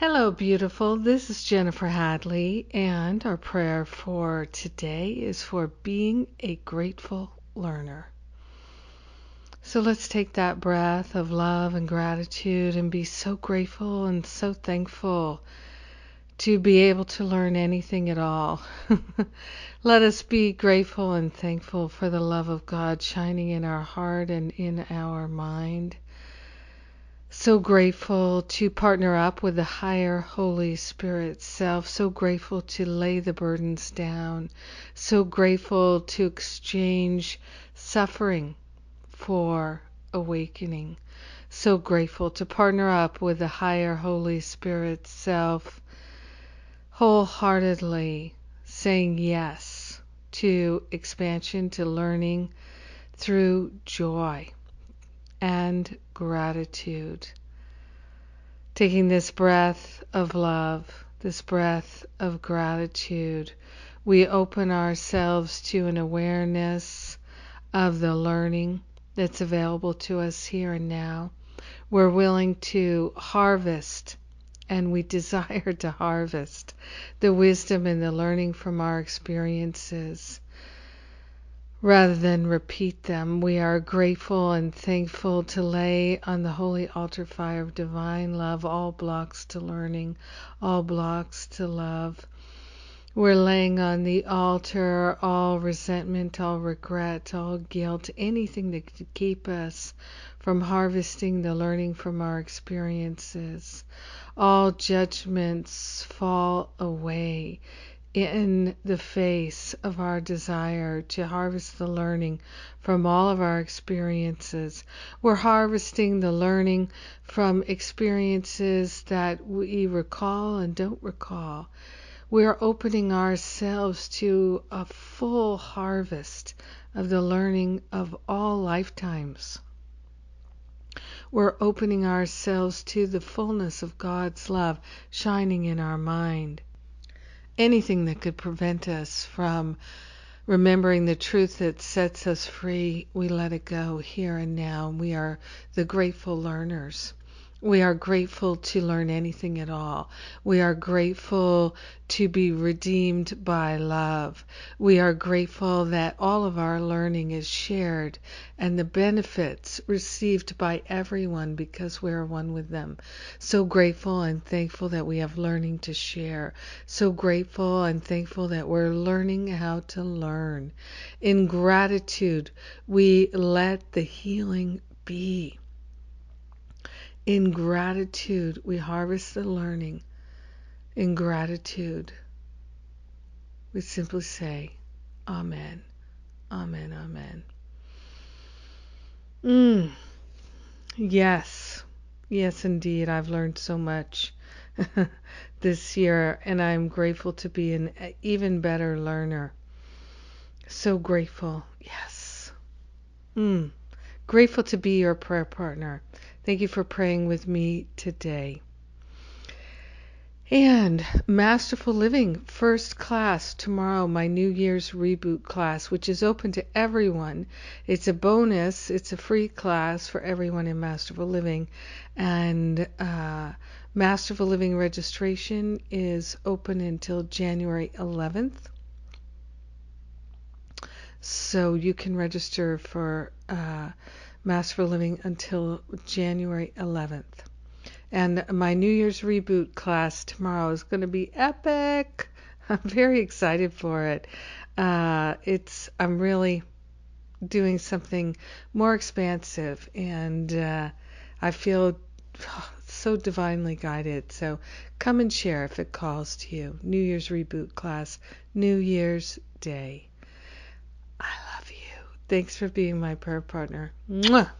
Hello, beautiful. This is Jennifer Hadley, and our prayer for today is for being a grateful learner. So let's take that breath of love and gratitude and be so grateful and so thankful to be able to learn anything at all. Let us be grateful and thankful for the love of God shining in our heart and in our mind so grateful to partner up with the higher Holy Spirit self. So grateful to lay the burdens down. So grateful to exchange suffering for awakening. So grateful to partner up with the higher Holy Spirit self wholeheartedly saying yes to expansion, to learning through joy and gratitude. Taking this breath of love, this breath of gratitude, we open ourselves to an awareness of the learning that's available to us here and now. We're willing to harvest and we desire to harvest the wisdom and the learning from our experiences rather than repeat them. We are grateful and thankful to lay on the holy altar fire of divine love all blocks to learning, all blocks to love. We're laying on the altar all resentment, all regret, all guilt, anything that could keep us from harvesting the learning from our experiences. All judgments fall away in the face of our desire to harvest the learning from all of our experiences. We're harvesting the learning from experiences that we recall and don't recall. We're opening ourselves to a full harvest of the learning of all lifetimes. We're opening ourselves to the fullness of God's love shining in our mind anything that could prevent us from remembering the truth that sets us free, we let it go here and now. We are the grateful learners. We are grateful to learn anything at all. We are grateful to be redeemed by love. We are grateful that all of our learning is shared and the benefits received by everyone because we are one with them. So grateful and thankful that we have learning to share. So grateful and thankful that we're learning how to learn. In gratitude, we let the healing be. In gratitude, we harvest the learning. In gratitude, we simply say, Amen, Amen, Amen. Mm. Yes, yes, indeed. I've learned so much this year, and I'm grateful to be an even better learner. So grateful. Yes. Mm. Grateful to be your prayer partner. Thank you for praying with me today. And Masterful Living first class tomorrow, my New Year's reboot class, which is open to everyone. It's a bonus, it's a free class for everyone in Masterful Living. And uh, Masterful Living registration is open until January 11th. So you can register for. Uh, Masterful Living until January 11th. And my New Year's reboot class tomorrow is going to be epic. I'm very excited for it. Uh, it's I'm really doing something more expansive, and uh, I feel so divinely guided. So come and share if it calls to you. New Year's reboot class, New Year's Day. I. Thanks for being my prayer partner. Mwah!